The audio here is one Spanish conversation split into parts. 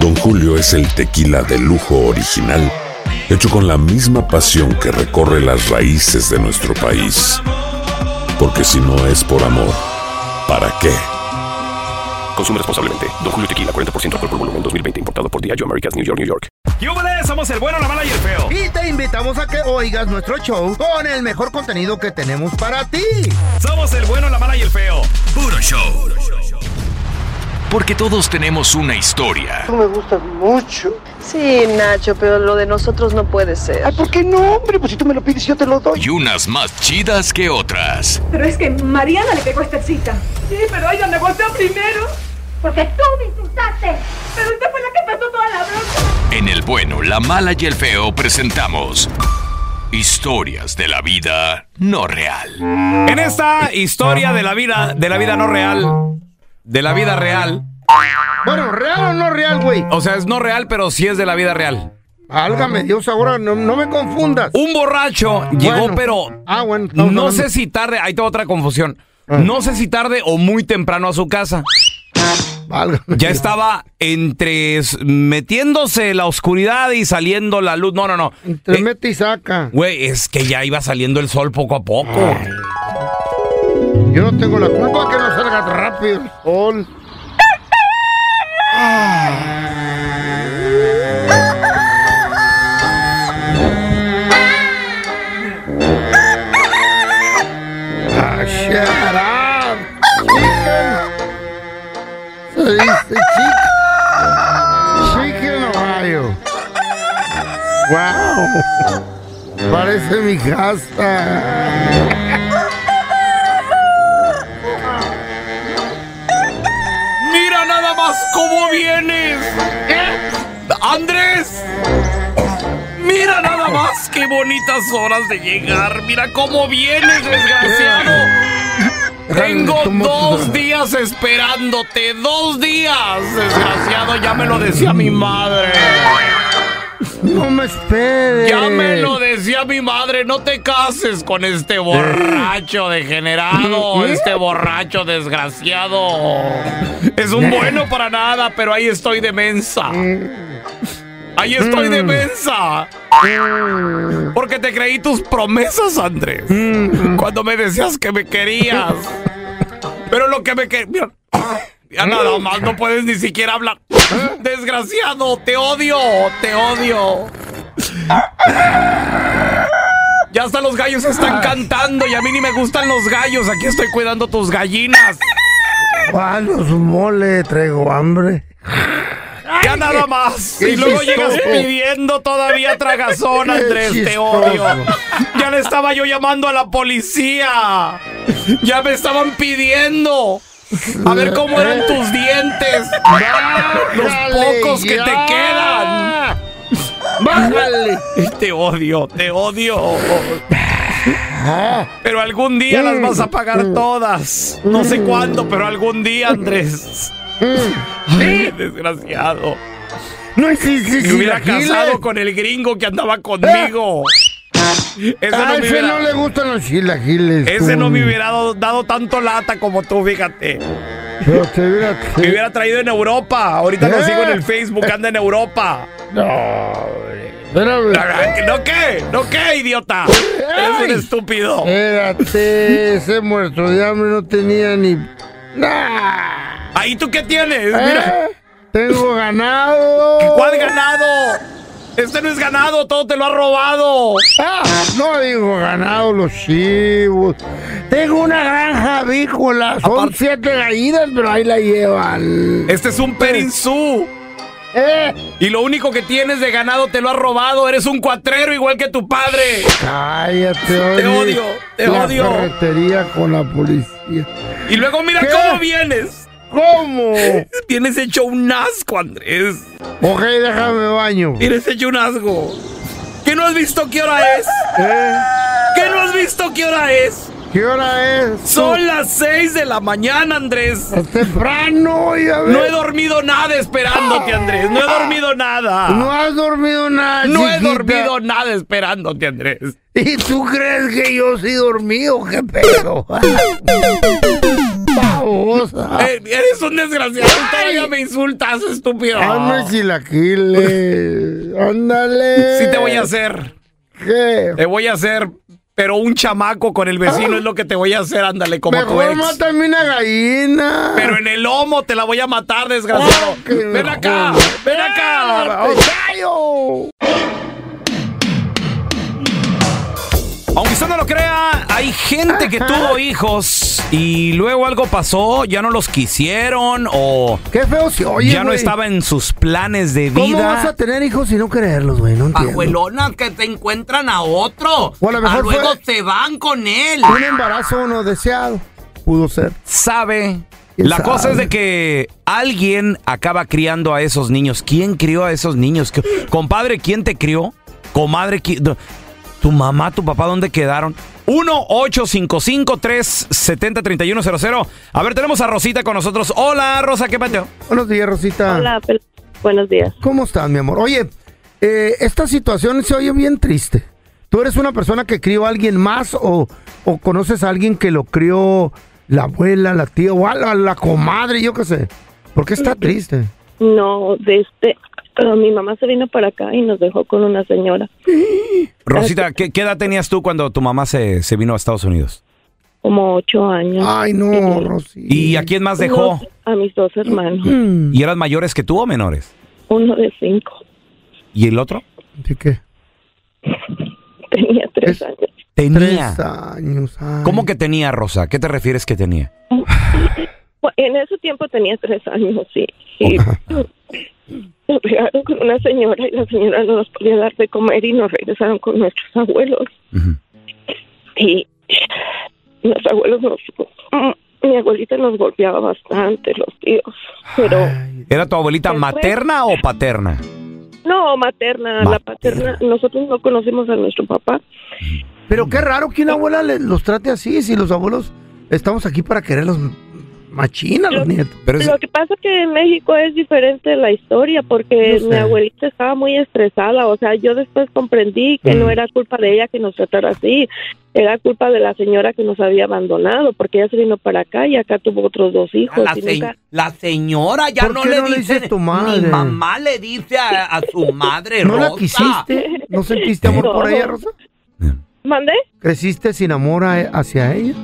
Don Julio es el tequila de lujo original, hecho con la misma pasión que recorre las raíces de nuestro país. Porque si no es por amor, ¿para qué? Consume responsablemente. Don Julio Tequila, 40% alcohol por volumen, 2020. Importado por Diageo Americas, New York, New York. ¡Yúbales! Somos el bueno, la mala y el feo. Y te invitamos a que oigas nuestro show con el mejor contenido que tenemos para ti. Somos el bueno, la mala y el feo. Puro show. Porque todos tenemos una historia. Tú me gustas mucho. Sí, Nacho, pero lo de nosotros no puede ser. Ay, ¿por qué no, hombre? Pues si tú me lo pides, yo te lo doy. Y unas más chidas que otras. Pero es que Mariana le pegó esta cita. Sí, pero ella me golpeó primero. Porque tú me insultaste. Pero usted fue la que pasó toda la bronca. En el bueno, la mala y el feo presentamos historias de la vida no real. En esta historia de la vida, de la vida no real, de la vida real. Bueno, ¿real o no real, güey? O sea, es no real, pero sí es de la vida real. Álgame Dios, ahora no, no me confundas. Un borracho llegó, pero Ah, bueno. no hablando- sé si tarde, ahí tengo otra confusión. Ah. No sé si tarde o muy temprano a su casa. Válgame Ya Dios. estaba entre metiéndose la oscuridad y saliendo la luz. No, no, no. Entre Eh, mete y saca. Güey, es que ya iba saliendo el sol poco a poco. Yo no tengo la culpa que no salga rápido el sol. Ah, shut up, chicken. Se dice chicken. Chicken Ohio. Wow. Parece mi casa. Andrés. Mira nada más qué bonitas horas de llegar. Mira cómo vienes, desgraciado. Tengo dos días esperándote. Dos días, desgraciado. Ya me lo decía mi madre. No me esperes. Ya me lo decía mi madre, no te cases con este borracho degenerado, este borracho desgraciado. Es un bueno para nada, pero ahí estoy de mensa. Ahí estoy de mensa. Porque te creí tus promesas, Andrés. Cuando me decías que me querías. Pero lo que me querías... Ya nada más, no puedes ni siquiera hablar. Desgraciado, te odio, te odio. Ya hasta los gallos están cantando y a mí ni me gustan los gallos. Aquí estoy cuidando tus gallinas. Ah, los mole, traigo hambre. Ya nada más. Y luego llegas pidiendo todavía tragazón, Andrés. Te odio. Ya le estaba yo llamando a la policía. Ya me estaban pidiendo. A ver cómo eran tus dientes. Los pocos que te quedan. Bájale. Te odio, te odio. Pero algún día las vas a pagar todas. No sé cuándo, pero algún día, Andrés. Ay, desgraciado. No hiciste Me hubiera casado con el gringo que andaba conmigo. Ese no A me ese hubiera, no le gustan los chilaquiles. ese tú. no me hubiera dado, dado tanto lata como tú, fíjate. Pero te hubiera... Me hubiera traído en Europa. Ahorita lo ¿Eh? sigo en el Facebook, anda en Europa. No. Espérame. ¿No qué? ¿No qué, idiota? Eres un estúpido. Espérate, ese muerto de hambre no tenía ni... Nah. Ahí tú qué tienes, mira. ¿Eh? Tengo ganado. Este no es ganado, todo te lo ha robado. Ah, no digo ganado los chivos. Tengo una granja avícola. Son siete gallinas, pero ahí la llevan. Este es un perinzú. Eh, Y lo único que tienes de ganado te lo ha robado. Eres un cuatrero igual que tu padre. cállate, Te odio, te la odio. con la policía. Y luego mira ¿Qué? cómo vienes. ¿Cómo? Vienes hecho un asco, Andrés. ok, déjame baño. Vienes hecho un asco. ¿Qué no has visto qué hora es? ¿Eh? ¿Qué no has visto qué hora es? ¿Qué hora es? Son las 6 de la mañana, Andrés. Es temprano, ya ves. No he dormido nada esperándote, Andrés. No he dormido nada. No has dormido nada, No he dormido nada esperándote, Andrés. ¿Y tú crees que yo sí dormido? ¿Qué pedo? Babosa. Eh, eres un desgraciado. Todavía me insultas, estúpido. Hazme chilaquiles. Ándale. Sí te voy a hacer. ¿Qué? Te voy a hacer, pero un chamaco con el vecino es lo que te voy a hacer, ándale, como tu Mejor ex. mátame una gallina. Pero en el lomo te la voy a matar, desgraciado. Ah, ven acá, ven acá. ¡Te callo! Aunque usted no lo crea, hay gente que tuvo hijos y luego algo pasó, ya no los quisieron o Qué feo se oye, ya no güey. estaba en sus planes de ¿Cómo vas a vida. tener hijos si no quererlos, güey? No entiendo. Abuelona, que te encuentran a otro. O a lo mejor luego fue- se van con él. Un embarazo no deseado. Pudo ser. Sabe. ¿Quién La cosa es de que alguien acaba criando a esos niños. ¿Quién crió a esos niños? ¿Qué- Compadre, ¿quién te crió? Comadre, ¿quién- ¿tu mamá, tu papá, dónde quedaron? 1-855-370-3100. A ver, tenemos a Rosita con nosotros. Hola, Rosa, ¿qué pasó? Buenos días, Rosita. Hola, buenos días. ¿Cómo estás, mi amor? Oye, eh, esta situación se oye bien triste. ¿Tú eres una persona que crió a alguien más o, o conoces a alguien que lo crió la abuela, la tía o a la, la comadre, yo qué sé? ¿Por qué está triste? No, de este, pero mi mamá se vino para acá y nos dejó con una señora, Rosita, ¿qué, qué edad tenías tú cuando tu mamá se, se vino a Estados Unidos? como ocho años. Ay, no, Rosita. ¿Y a quién más dejó? A mis dos hermanos. ¿Y eran mayores que tú o menores? uno de cinco, ¿Y el otro? ¿De qué? tenía tres Es- años. Tenía. Tres años. ay. ¿Cómo que tenía, Rosa? ¿Qué te refieres que tenía? En ese tiempo tenía tres años, sí. Y nos pegaron con una señora y la señora no nos podía dar de comer y nos regresaron con nuestros abuelos. Y los abuelos nos... Mi abuelita nos golpeaba bastante, los tíos. Pero Ay, ¿Era tu abuelita Después- materna o paterna? no, materna, Materna. la paterna. Nosotros no conocimos a nuestro papá. Pero qué raro que una abuela los trate así, si los abuelos estamos aquí para quererlos machina, los nietos. Pero es- Lo que pasa que en México es diferente la historia porque mi abuelita estaba muy estresada, o sea, yo después comprendí que Mm. no era culpa de ella que nos tratara así, era culpa de la señora que nos había abandonado porque ella se vino para acá y acá tuvo otros dos hijos. La, y se- nunca- la señora ya ¿Por no qué le no le dice. dices tu madre? Mi mamá le dice a, a su madre, ¿No la quisiste? ¿No sentiste amor por ella, Rosa? ¿Mandé? ¿Creciste sin amor a- hacia ella?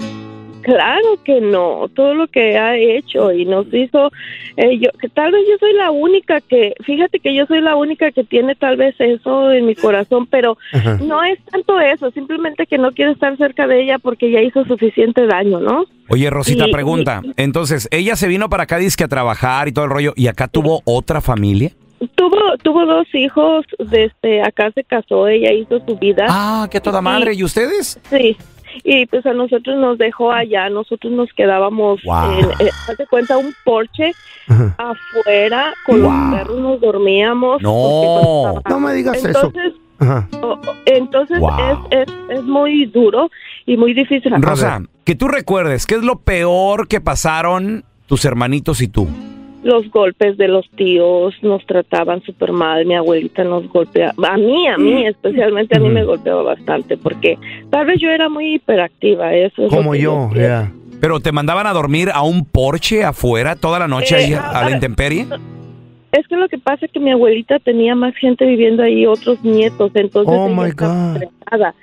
Claro que no, todo lo que ha hecho y nos hizo, eh, yo, que tal vez yo soy la única que, fíjate que yo soy la única que tiene tal vez eso en mi corazón, pero Ajá. no es tanto eso, simplemente que no quiero estar cerca de ella porque ya hizo suficiente daño, ¿no? Oye, Rosita, Y- pregunta. Entonces, ella se vino para acá, que a trabajar y todo el rollo, ¿y acá tuvo otra familia? Tuvo, tuvo dos hijos, desde acá se casó, ella hizo su vida. Ah, que toda madre. ¿Y ustedes? Sí. Y pues a nosotros nos dejó allá, nosotros nos quedábamos Wow. en, eh, haz de cuenta, un porche afuera, con Wow. los perros nos dormíamos. No. No me digas eso. entonces, Ajá. o- o- entonces Wow. es, es, es muy duro y muy difícil. Rosa, que tú recuerdes, ¿qué es lo peor que pasaron tus hermanitos y tú? Los golpes de los tíos nos trataban súper mal, mi abuelita nos golpeaba, a mí, a mí especialmente a mí me golpeaba bastante porque tal vez yo era muy hiperactiva, eso es lo Como yo, ya. ¿Pero te mandaban a dormir a un porche afuera toda la noche Eh, ahí a a la ver. intemperie? Es que lo que pasa es que mi abuelita tenía más gente viviendo ahí, otros nietos, entonces Oh, my estaba God. estresada.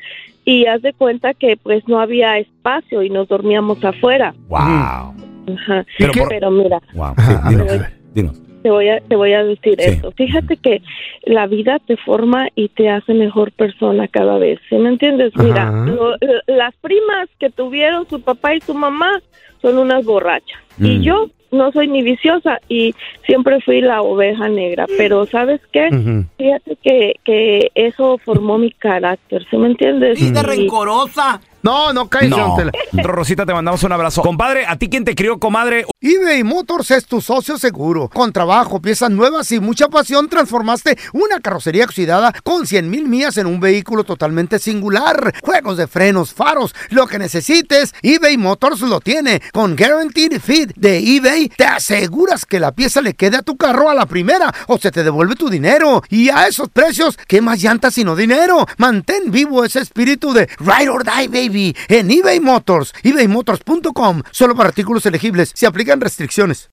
Y haz de cuenta que pues no había espacio y nos dormíamos afuera. Wow. Ajá. Pero mira, Wow. Sí, dinos, ver, dinos. te voy a te voy a decir esto. Fíjate que la vida te forma y te hace mejor persona cada vez. ¿Sí me entiendes? Mira, lo- las primas que tuvieron su papá y su mamá son unas borrachas. Y Mm. yo no soy ni viciosa y siempre fui la oveja negra, pero ¿sabes qué? Fíjate que, que eso formó mi carácter, ¿sí me entiendes? Sí, de Y- rencorosa. No, no caes, No. Rosita, te mandamos un abrazo. Compadre, ¿a ti quién te crió, comadre? eBay Motors es tu socio seguro. Con trabajo, piezas nuevas y mucha pasión, transformaste una carrocería oxidada con 100 mil millas en un vehículo totalmente singular. Juegos de frenos, faros, lo que necesites, eBay Motors lo tiene. Con Guaranteed Fit de eBay, te aseguras que la pieza le quede a tu carro a la primera o se te devuelve tu dinero. Y a esos precios, ¿qué más llantas sino dinero? Mantén vivo ese espíritu de Ride or Die, baby, en eBay Motors. ebaymotors.com. Solo para artículos elegibles. Se aplican restricciones.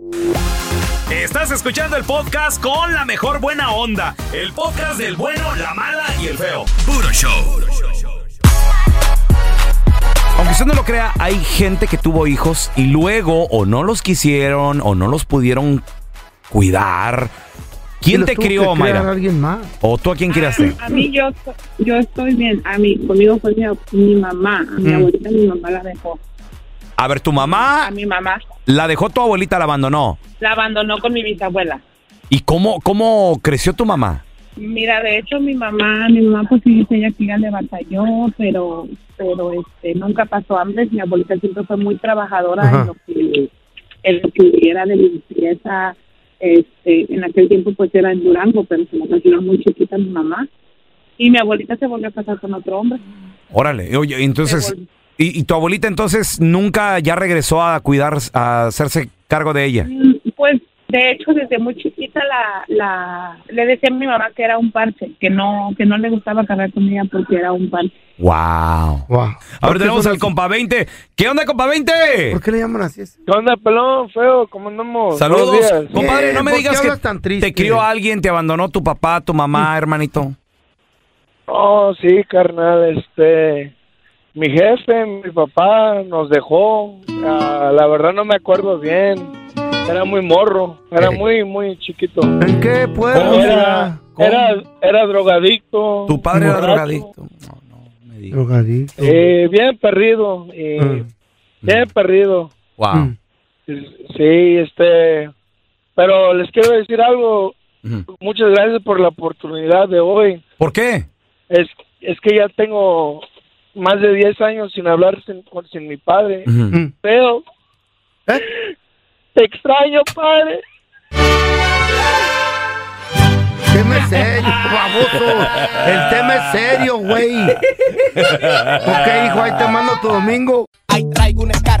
Estás escuchando el podcast con la mejor buena onda. El podcast del bueno, la mala y el feo. Puro show. Aunque usted no lo crea, hay gente que tuvo hijos y luego o no los quisieron o no los pudieron cuidar. ¿Quién te crió, Mayra? alguien más. ¿O tú a quién criaste? A mí yo, yo estoy bien. A mí, conmigo fue mi, mi mamá. A mi Mm. abuelita, mi mamá la dejó. A ver, tu mamá A mi mamá la dejó tu abuelita, la abandonó. la abandonó con mi bisabuela. ¿Y cómo, cómo creció tu mamá? Mira, de hecho, mi mamá, mi mamá, pues sí, dice ella que ella le batalló, pero, pero este, nunca pasó hambre. Mi abuelita siempre fue muy trabajadora Ajá. en lo que, en lo que era de limpieza. Este, en aquel tiempo, pues era en Durango, pero se trajeron muy chiquita mi mamá. Y mi abuelita se volvió a casar con otro hombre. Órale, oye, entonces, ¿y, y tu abuelita entonces nunca ya regresó a cuidar, a hacerse cargo de ella? Mm, Pues de hecho desde muy chiquita la, la le decía a mi mamá que era un parche, que no que no le gustaba cargar con ella porque era un parche. Wow. Ahora tenemos al compa 20. ¿Qué onda, compa 20? ¿Por qué le llaman así? ¿Qué onda, pelón? Feo, ¿cómo andamos? Saludos. Compadre, no me ¿por qué digas que hablas tan triste? te crió alguien, te abandonó tu papá, tu mamá, hermanito. Oh, sí, carnal, este... Mi jefe, mi papá nos dejó. Ah, la verdad no me acuerdo bien. Era muy morro. Era muy, muy chiquito. ¿En qué pueblo? Era, era, era drogadicto. Tu padre era drogadicto. Drogadicto. Eh, bien perdido. y Mm. Bien perdido. Wow. Sí, este... Pero les quiero decir algo. Muchas gracias por la oportunidad de hoy. ¿Por qué? Es, es que ya tengo más de 10 años sin hablar sin, con- sin mi padre. Mm. Pero... Te extraño, padre. tema es serio, baboso. El tema es serio, güey. ok, hijo, ahí te mando tu domingo. Ahí traigo un Scar, también tengo un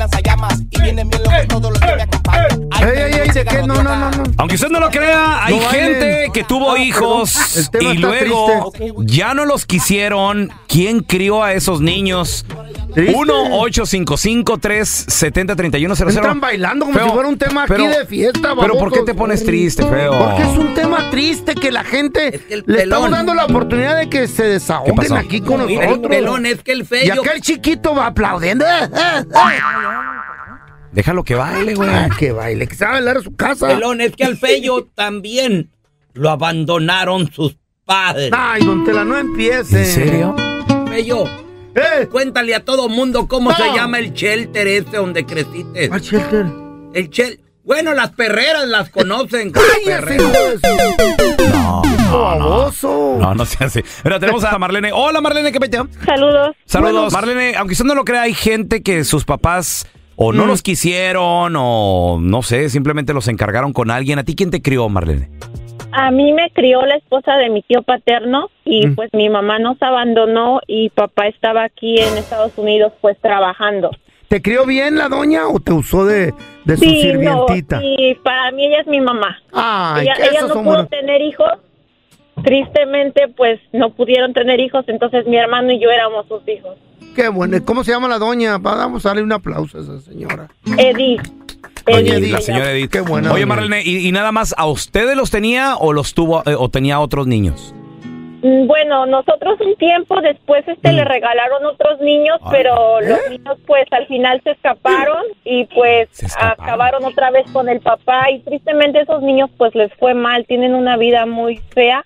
lanzallamas y vienen bien locos todos los que me acompañan. Ahí Ey, ey, No, no, no, no. Aunque usted no lo crea, hay No gente que tuvo Ah, hijos y luego triste. ya no los quisieron. ¿Quién crió a esos niños? Triste. 1-855-370-3100. Están bailando como Feo, si fuera un tema aquí pero- de fiesta, Pero ¿por qué te pones triste, feo? Porque es un tema triste que la gente le pelón- estamos dando la oportunidad de que se desahoguen aquí con Mira, nosotros. el pelón es que el Y feo. acá el chiquito va aplaudiendo. Déjalo que baile, güey. Ah, que baile, que se va a bailar a su casa. Pelón es que al feo también lo abandonaron sus padres. Ay, don Tela, no empiece. ¿En serio? Fello, ¿Eh? cuéntale a todo mundo cómo No. se llama el shelter ese donde creciste. ¿Cuál shelter? El shel... Bueno, las perreras las conocen. como perreras. No, no, no. No, no sea así. Pero tenemos a Marlene. Hola, Marlene, ¿qué peteo? Saludos. Saludos. Marlene, aunque usted no lo crea, hay gente que sus papás o no Mm. los quisieron o no sé, simplemente los encargaron con alguien. ¿A ti quién te crió, Marlene? A mí me crió la esposa de mi tío paterno y Mm. pues mi mamá nos abandonó y papá estaba aquí en Estados Unidos pues trabajando. ¿Te crió bien la doña o te usó de, de su Sí, no, sirvientita? y para mí ella es mi mamá. Ay, ella ella no pudo tener hijos. Tristemente pues no pudieron tener hijos, entonces mi hermano y yo éramos sus hijos. Qué bueno. ¿Cómo se llama la doña? Va, Vamos a darle un aplauso a esa señora. Edith. Doña Edith Edith. La se señora. Edith. Qué buena Oye. Marlene, ¿y, y nada más a ustedes los tenía o los tuvo eh, o tenía otros niños? Mm, Bueno, nosotros un tiempo después este Mm. le regalaron otros niños, Ay, pero ¿eh? los niños pues al final se escaparon y pues escaparon. acabaron otra vez con el papá y tristemente esos niños pues les fue mal, tienen una vida muy fea,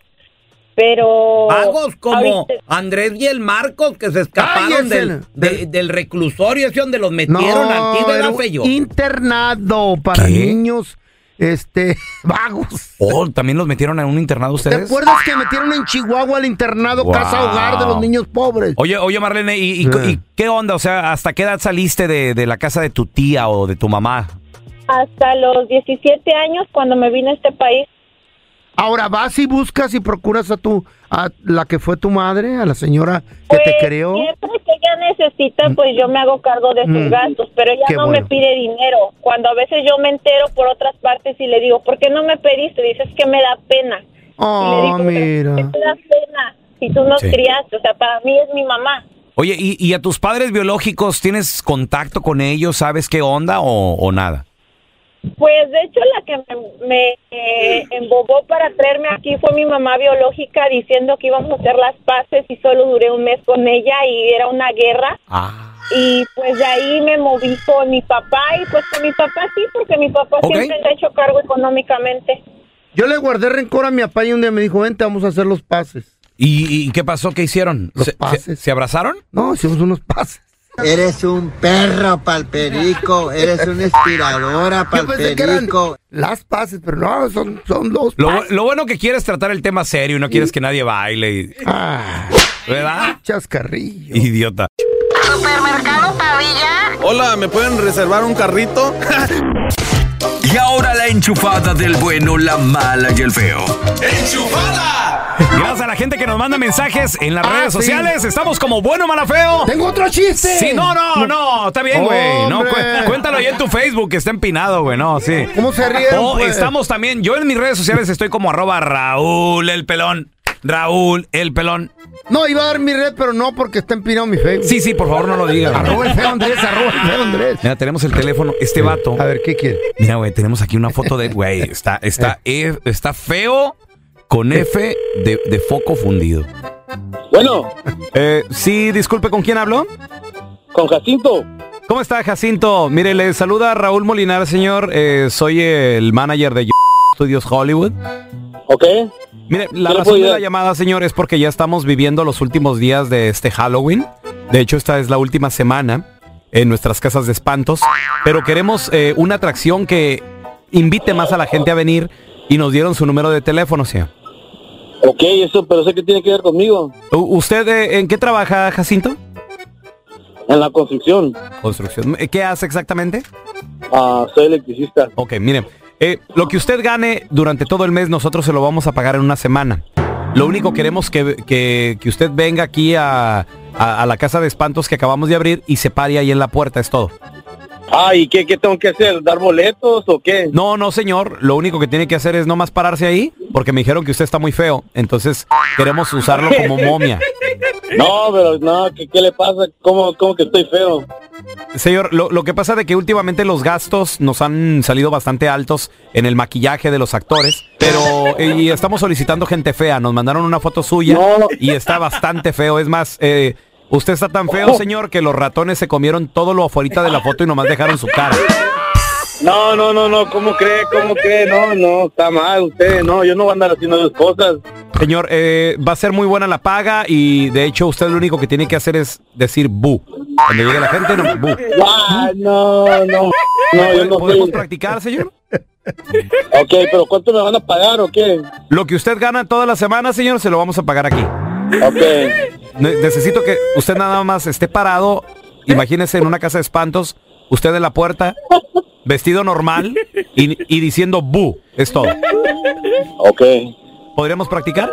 pero Vagos como ahorita- Andrés y el Marcos que se escaparon del, de- del reclusorio, ese donde los metieron al ti, era ¿verdad, un Feyo? internado para ¿Qué? niños este vagos. ¿O también los metieron en un internado ¿Te ustedes? acuerdas que metieron en Chihuahua al internado Wow. casa hogar de los niños pobres? Oye, oye, Marlene, ¿y, y- Eh. y qué onda? O sea, ¿hasta qué edad saliste de, de la casa de tu tía o de tu mamá? hasta los 17 años cuando me vine a este país. Ahora vas y buscas y procuras a tu a la que fue tu madre, a la señora que Pues, te creó. Siempre que ella necesita, pues yo me hago cargo de sus Mm. gastos, pero ella Qué no bueno. me pide dinero. Cuando a veces yo me entero por otras partes y le digo, ¿por qué no me pediste? Dices que me da pena. y le Oh, digo, "¿Pero mira. ¿por qué te da pena si tú nos Sí. criaste? O sea, para mí es mi mamá. Oye, ¿y, y a tus padres biológicos tienes contacto con ellos? ¿Sabes qué onda o, o nada? Pues de hecho la que me, me, eh, embobó para traerme aquí fue mi mamá biológica diciendo que íbamos a hacer las paces y solo duré un mes con ella y era una guerra. Ah. Y pues de ahí me moví con mi papá y pues con mi papá sí, porque mi papá siempre se ha hecho cargo económicamente. Yo le guardé rencor a mi papá y un día me dijo, vente, vamos a hacer los pases. ¿Y, y qué pasó? ¿Qué hicieron? Los ¿Se, se- pases. se abrazaron? No, hicimos unos pases. Eres un perro palperico, eres una inspiradora palperico. las pases, pero no, son, son los Lo, bu- lo bueno que quieres es tratar el tema serio y no quieres que nadie baile. y- Ah, ¿Verdad? chascarrillo. Idiota. Supermercado Pavilla. Hola, ¿me pueden reservar un carrito? Y ahora la enchufada del bueno, la mala y el feo. Gracias a la gente que nos manda mensajes en las Ah, redes sí. sociales. Estamos como bueno, mala, feo. Tengo otro chiste. Sí, no, no, no, está bien, güey. No, Hombre. cu- cuéntalo ahí en tu Facebook, que está empinado, güey, no, sí. ¿Cómo se ríen, O pues? estamos también, yo en mis redes sociales estoy como arroba Raúl el pelón. Raúl el pelón. No, iba a dar mi red, pero no porque está empinado mi Facebook. Sí, sí, por favor no lo digas. Arroba el feo Andrés, arroba el feo Andrés. Mira, tenemos el teléfono, este vato. A ver, ¿qué quiere? Mira, güey, tenemos aquí una foto de, güey, está, está, E- está feo con F de, de foco fundido. Bueno, Eh, sí, disculpe, ¿con quién hablo? con Jacinto. ¿Cómo está, Jacinto? Mire, le saluda Raúl Molinar, señor. Eh, soy el manager de Studios Hollywood. ¿Ok? Mire, la ¿Qué le razón de la llamada, señor, es porque ya estamos viviendo los últimos días de este Halloween. De hecho, esta es la última semana en nuestras casas de espantos. Pero queremos eh, una atracción que invite más a la gente a venir y nos dieron su número de teléfono, señor. Ok, eso, pero sé que tiene que ver conmigo. U- ¿Usted eh, en qué trabaja, Jacinto? En la construcción. Construcción. Eh, ¿Qué hace exactamente? Ah, soy electricista. Ok, mire, eh, lo que usted gane durante todo el mes nosotros se lo vamos a pagar en una semana. Lo único queremos que, que, que usted venga aquí a, a- a la casa de espantos que acabamos de abrir y se pare ahí en la puerta, es todo. Ah, ¿y qué, qué tengo que hacer? ¿Dar boletos o qué? No, no, señor. Lo único que tiene que hacer es nomás pararse ahí porque me dijeron que usted está muy feo. Entonces queremos usarlo como momia. No, pero no, ¿qué, qué le pasa? ¿Cómo, ¿Cómo que estoy feo? Señor, lo, lo que pasa de que últimamente los gastos nos han salido bastante altos en el maquillaje de los actores, pero eh, y estamos solicitando gente fea. Nos mandaron una foto suya y está bastante feo. Es más, eh, usted está tan feo, señor, que los ratones se comieron todo lo afuera de la foto y nomás dejaron su cara. No, no, no, no, ¿cómo cree? ¿Cómo cree? No, no, está mal usted, no, yo no voy a andar haciendo esas cosas. Señor, eh, va a ser muy buena la paga y de hecho usted lo único que tiene que hacer es decir bu. Cuando llegue la gente, no, bu. Ah, no, no, no, yo no ¿Podemos soy... practicar, señor? Ok, pero ¿cuánto me van a pagar o qué? Lo que usted gana toda la semana, señor, se lo vamos a pagar aquí. Ok. Ne- necesito que usted nada más esté parado, imagínese en una casa de espantos, usted en la puerta, vestido normal y, y diciendo bu, es todo. Ok. ¿Podríamos practicar?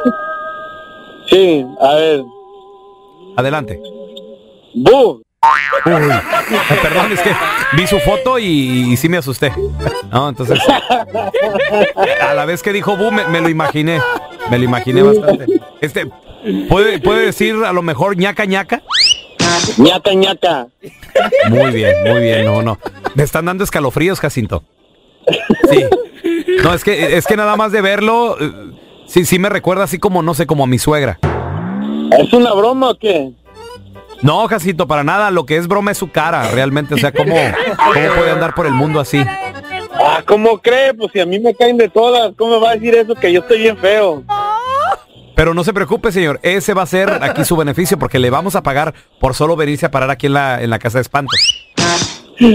Sí, a ver. Adelante. Bu. Uy, eh, perdón, es que vi su foto y, y sí me asusté. No, entonces, a la vez que dijo bu, me, me lo imaginé. Me lo imaginé bastante. Este, ¿puede, puede decir a lo mejor ñaca ñaca? ñaca ñaca. Muy bien, muy bien, no, no. Me están dando escalofríos, Jacinto. Sí. No, es que, es que nada más de verlo, eh, sí, sí me recuerda así como, no sé, como a mi suegra. ¿Es una broma o qué? No, Jacinto, para nada. Lo que es broma es su cara, realmente. O sea, ¿cómo, cómo puede andar por el mundo así? Ah, ¿cómo cree? Pues si a mí me caen de todas, ¿cómo me va a decir eso que yo estoy bien feo? Pero no se preocupe, señor. Ese va a ser aquí su beneficio porque le vamos a pagar por solo venirse a parar aquí en la, en la casa de espantos.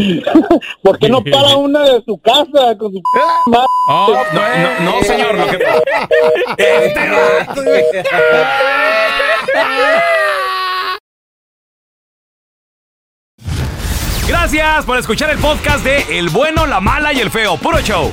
¿Por qué no para una de su casa con su madre? Oh, no, no, no, señor. Lo que... Gracias por escuchar el podcast de El bueno, la mala y el feo. Puro show.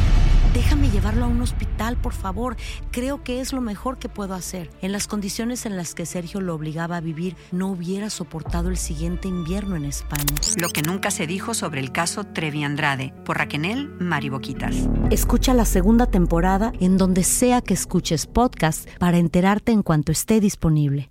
Déjame llevarlo a un hospital, por favor. Creo que es lo mejor que puedo hacer. En las condiciones en las que Sergio lo obligaba a vivir, no hubiera soportado el siguiente invierno en España. Lo que nunca se dijo sobre el caso Trevi Andrade por Raquel Mariboquitas. Escucha la segunda temporada en donde sea que escuches podcast para enterarte en cuanto esté disponible.